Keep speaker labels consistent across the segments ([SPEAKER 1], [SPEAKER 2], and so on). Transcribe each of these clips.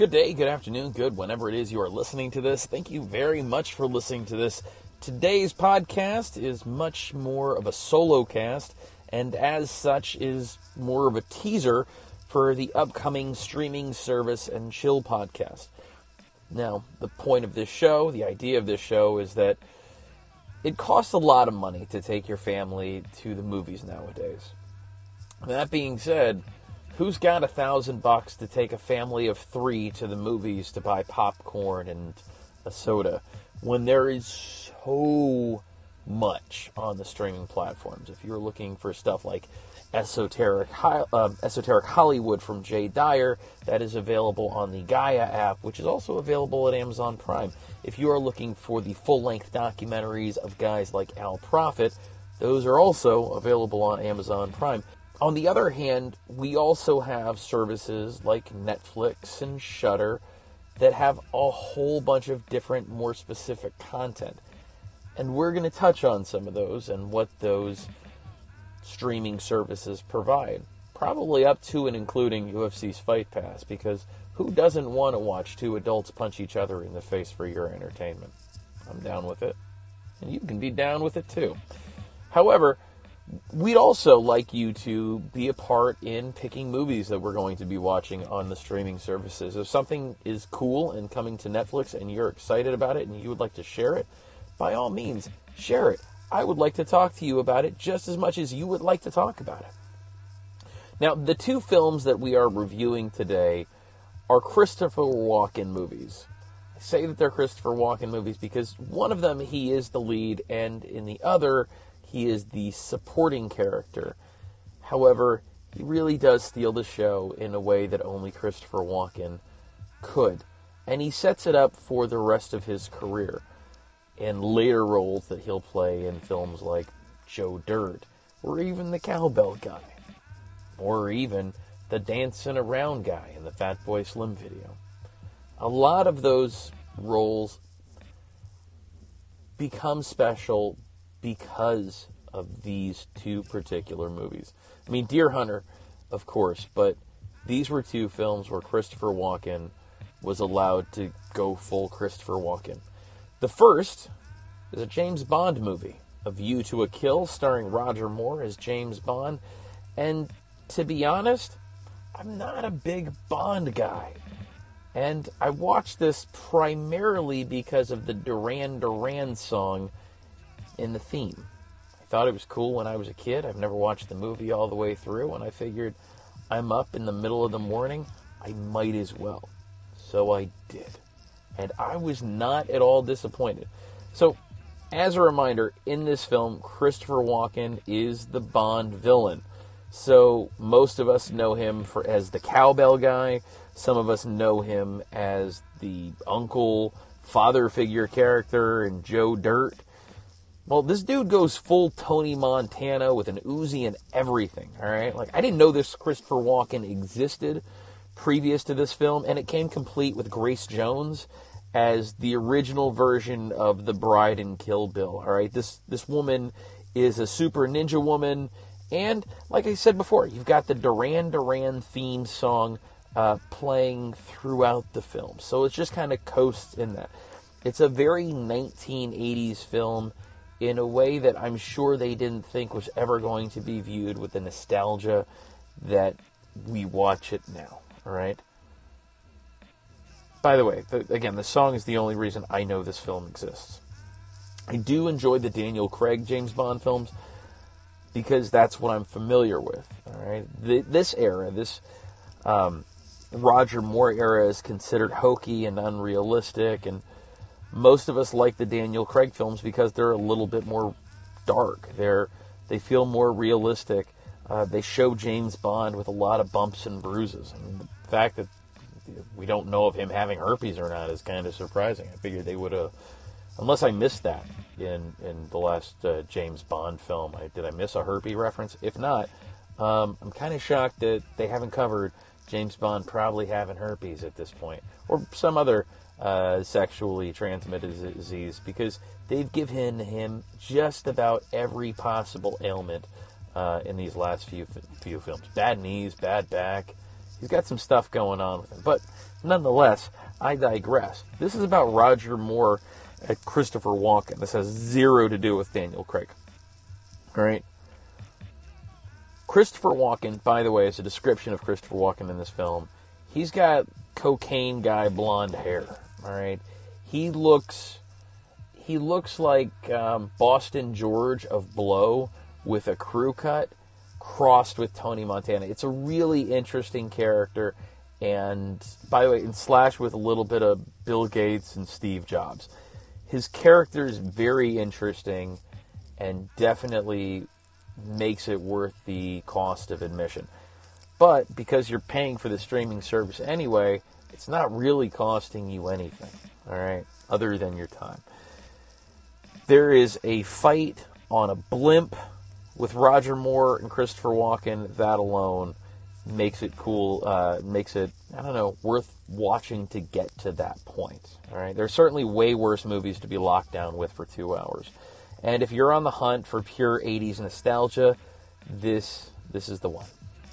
[SPEAKER 1] Good day, good afternoon, good whenever it is you are listening to this. Thank you very much for listening to this. Today's podcast is much more of a solo cast, and as such is more of a teaser for the upcoming streaming service and chill podcast. Now, the point of this show, the idea of this show is that it costs a lot of money to take your family to the movies nowadays. That being said, who's got a thousand bucks to take a family of three to the movies to buy popcorn and a soda when there is so much on the streaming platforms? If you're looking for stuff like esoteric uh, esoteric Hollywood from Jay Dyer, that is available on the Gaia app, which is also available at Amazon Prime. If you are looking for the full length documentaries of guys like Al Prophet, those are also available on Amazon Prime. On the other hand, we also have services like Netflix and Shudder that have a whole bunch of different, more specific content. And we're going to touch on some of those and what those streaming services provide. Probably up to and including UFC's Fight Pass, because who doesn't want to watch two adults punch each other in the face for your entertainment? I'm down with it. And you can be down with it too. However, we'd also like you to be a part in picking movies that we're going to be watching on the streaming services. If something is cool and coming to Netflix and you're excited about it and you would like to share it, by all means, share it. I would like to talk to you about it just as much as you would like to talk about it. Now, the two films that we are reviewing today are Christopher Walken movies. I say that they're Christopher Walken movies because one of them he is the lead, and in the other, he is the supporting character. However, he really does steal the show in a way that only Christopher Walken could. And he sets it up for the rest of his career in later roles that he'll play in films like Joe Dirt, or even the cowbell guy, or even the dancing around guy in the Fat Boy Slim video. A lot of those roles become special because of these two particular movies. I mean, Deer Hunter, of course, but these were two films where Christopher Walken was allowed to go full Christopher Walken. The first is a James Bond movie, A View to a Kill, starring Roger Moore as James Bond. And to be honest, I'm not a big Bond guy. And I watched this primarily because of the Duran Duran song in the theme. I thought it was cool when I was a kid. I've never watched the movie all the way through, and I figured I'm up in the middle of the morning. I might as well. So I did. And I was not at all disappointed. So, as a reminder, in this film, Christopher Walken is the Bond villain. So, most of us know him for as the cowbell guy. Some of us know him as the uncle, father figure character in Joe Dirt. Well, this dude goes full Tony Montana with an Uzi and everything, all right? Like, I didn't know this Christopher Walken existed previous to this film, and it came complete with Grace Jones as the original version of the bride in Kill Bill, all right? This, this woman is a super ninja woman, and like I said before, you've got the Duran Duran theme song uh, playing throughout the film. So it just kind of coasts in that. It's a very 1980s film in a way that I'm sure they didn't think was ever going to be viewed with the nostalgia that we watch it now. All right. By the way, the, again, the song is the only reason I know this film exists. I do enjoy the Daniel Craig James Bond films because that's what I'm familiar with. All right, the, this era, this um, Roger Moore era, is considered hokey and unrealistic, and most of us like the Daniel Craig films because they're a little bit more dark. They're they feel more realistic. Uh, they show James Bond with a lot of bumps and bruises. I mean, the fact that we don't know of him having herpes or not is kind of surprising. I figured they would have, unless I missed that in in the last uh, James Bond film. I, did I miss a herpes reference? If not, um, I'm kind of shocked that they haven't covered James Bond probably having herpes at this point, or some other uh, sexually transmitted disease because they've given him just about every possible ailment uh, in these last few few films. Bad knees, bad back, He's got some stuff going on with him. But nonetheless, I digress. This is about Roger Moore and Christopher Walken. This has zero to do with Daniel Craig. All right. Christopher Walken, by the way, is a description of Christopher Walken in this film. He's got cocaine guy blonde hair. All right. He looks he looks like um, Boston George of Blow with a crew cut crossed with Tony Montana. It's a really interesting character, and by the way, in Slash with a little bit of Bill Gates and Steve Jobs. His character is very interesting and definitely makes it worth the cost of admission. But because you're paying for the streaming service anyway, it's not really costing you anything, all right, other than your time. There is a fight on a blimp with Roger Moore and Christopher Walken. That alone makes it cool, uh, makes it, I don't know, worth watching to get to that point. All right, there's certainly way worse movies to be locked down with for two hours. And if you're on the hunt for pure 80s nostalgia, this this is the one.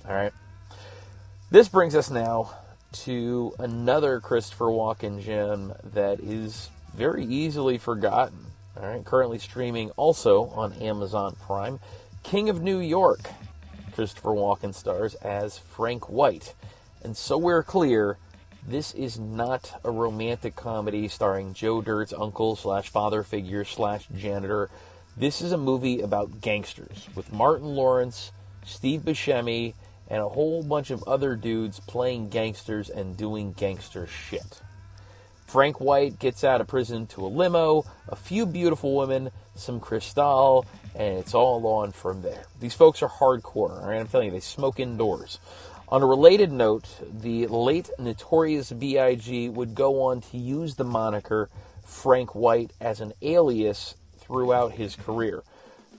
[SPEAKER 1] All right. This brings us now to another Christopher Walken gem that is very easily forgotten. All right, currently streaming also on Amazon Prime. King of New York. Christopher Walken stars as Frank White. And so we're clear, this is not a romantic comedy starring Joe Dirt's uncle slash father figure slash janitor. This is a movie about gangsters with Martin Lawrence, Steve Buscemi, and a whole bunch of other dudes playing gangsters and doing gangster shit. Frank White gets out of prison to a limo, a few beautiful women, some Cristal, and it's all on from there. These folks are hardcore, all right? I'm telling you, they smoke indoors. On a related note, the late Notorious B.I.G. would go on to use the moniker Frank White as an alias throughout his career.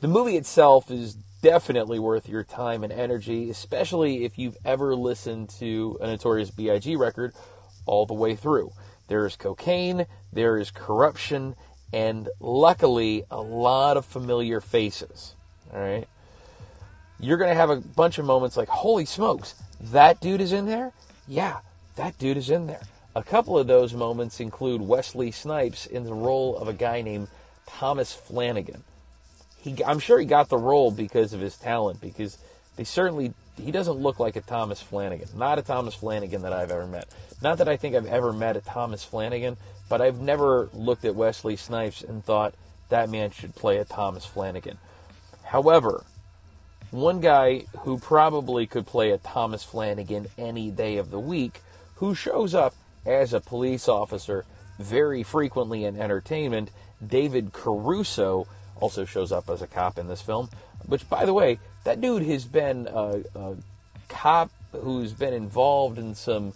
[SPEAKER 1] The movie itself is definitely worth your time and energy, especially if you've ever listened to a Notorious B.I.G. record all the way through. There is cocaine, there is corruption, and luckily a lot of familiar faces. All right. You're going to have a bunch of moments like, holy smokes, that dude is in there? Yeah, that dude is in there. A couple of those moments include Wesley Snipes in the role of a guy named Thomas Flanagan. He, I'm sure he got the role because of his talent, because they certainly he doesn't look like a Thomas Flanagan. Not a Thomas Flanagan that I've ever met. Not that I think I've ever met a Thomas Flanagan, but I've never looked at Wesley Snipes and thought that man should play a Thomas Flanagan. However, one guy who probably could play a Thomas Flanagan any day of the week, who shows up as a police officer very frequently in entertainment, David Caruso also shows up as a cop in this film. Which, by the way, that dude has been a, a cop who's been involved in some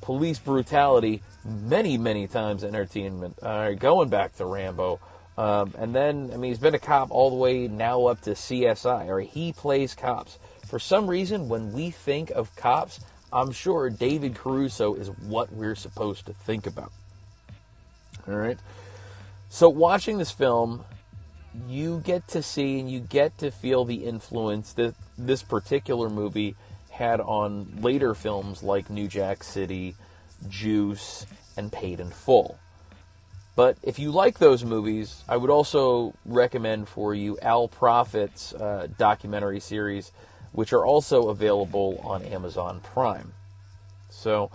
[SPEAKER 1] police brutality many, many times in entertainment. Uh, going back to Rambo. Um, and then, I mean, he's been a cop all the way now up to CSI, or he plays cops. For some reason, when we think of cops, I'm sure David Caruso is what we're supposed to think about. All right. So, watching this film, you get to see and you get to feel the influence that this particular movie had on later films like New Jack City, Juice, and Paid in Full. But if you like those movies, I would also recommend for you Al Prophet's uh, documentary series, which are also available on Amazon Prime. So,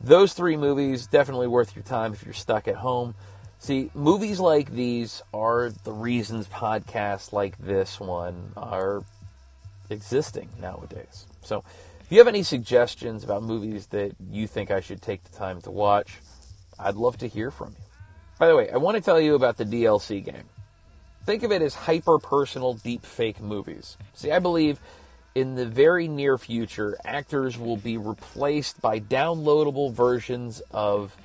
[SPEAKER 1] those three movies definitely worth your time if you're stuck at home. See, movies like these are the reasons podcasts like this one are existing nowadays. So, if you have any suggestions about movies that you think I should take the time to watch, I'd love to hear from you. By the way, I want to tell you about the DLC game. Think of it as hyper personal deep fake movies. See, I believe in the very near future, actors will be replaced by downloadable versions of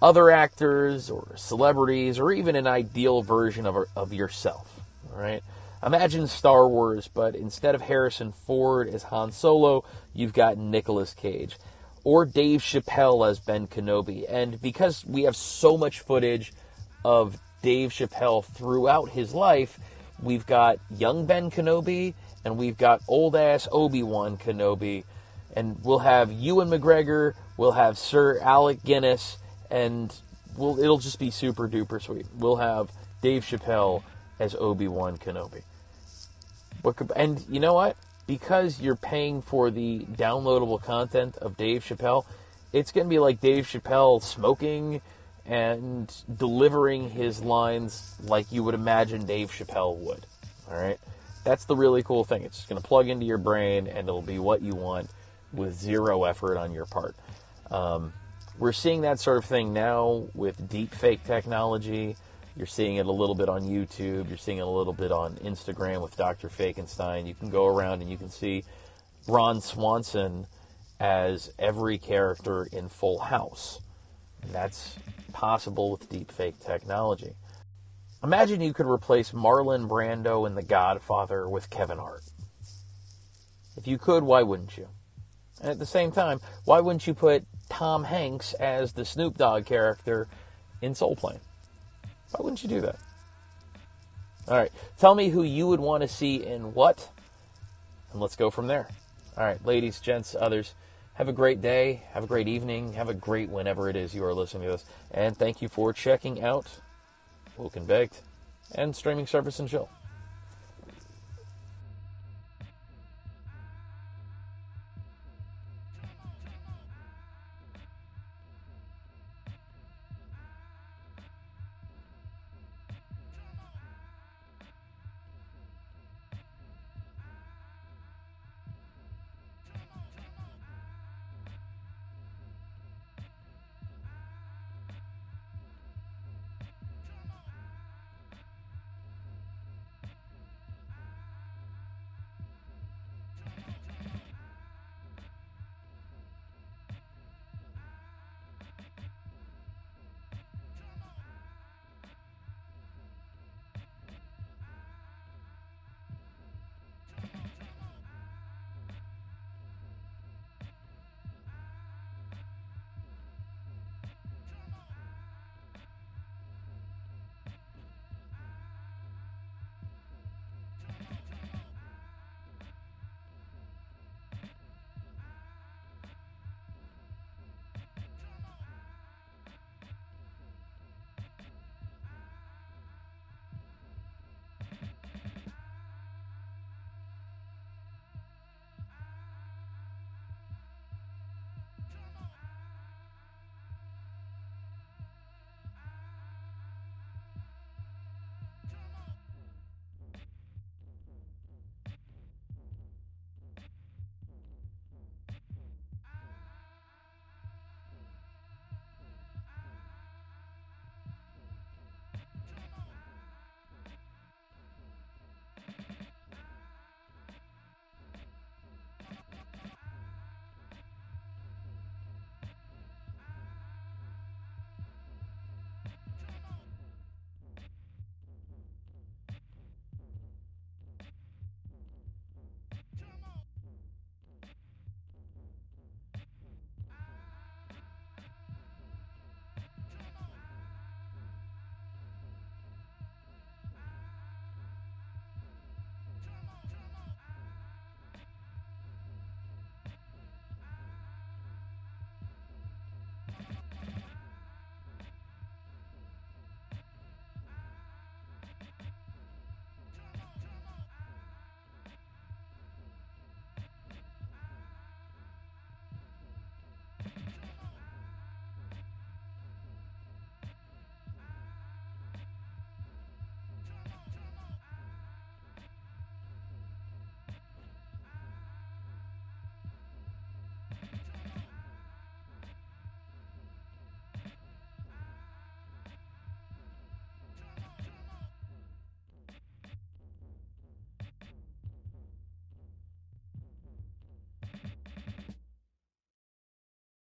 [SPEAKER 1] other actors or celebrities or even an ideal version of, of yourself. All right. Imagine Star Wars, but instead of Harrison Ford as Han Solo, you've got Nicolas Cage or Dave Chappelle as Ben Kenobi. And because we have so much footage of Dave Chappelle throughout his life, we've got young Ben Kenobi and we've got old ass Obi Wan Kenobi. and we'll have Ewan McGregor, we'll have Sir Alec Guinness, and we'll it'll just be super duper sweet. We'll have Dave Chappelle as Obi Wan Kenobi. What? And you know what? Because you're paying for the downloadable content of Dave Chappelle, it's going to be like Dave Chappelle smoking and delivering his lines like you would imagine Dave Chappelle would. All right? That's the really cool thing. It's just going to plug into your brain and it'll be what you want with zero effort on your part. Um, we're seeing that sort of thing now with deep fake technology. You're seeing it a little bit on YouTube. You're seeing it a little bit on Instagram with Dr. Fakenstein. You can go around and you can see Ron Swanson as every character in Full House. And that's possible with deepfake technology. Imagine you could replace Marlon Brando in The Godfather with Kevin Hart. If you could, why wouldn't you? And at the same time, why wouldn't you put Tom Hanks as the Snoop Dogg character in Soul Plane? Why wouldn't you do that? All right, tell me who you would want to see in what, and let's go from there. All right, ladies, gents, others. Have a great day. Have a great evening. Have a great whenever it is you are listening to this. And thank you for checking out Woken Baked and Streaming service and Chill.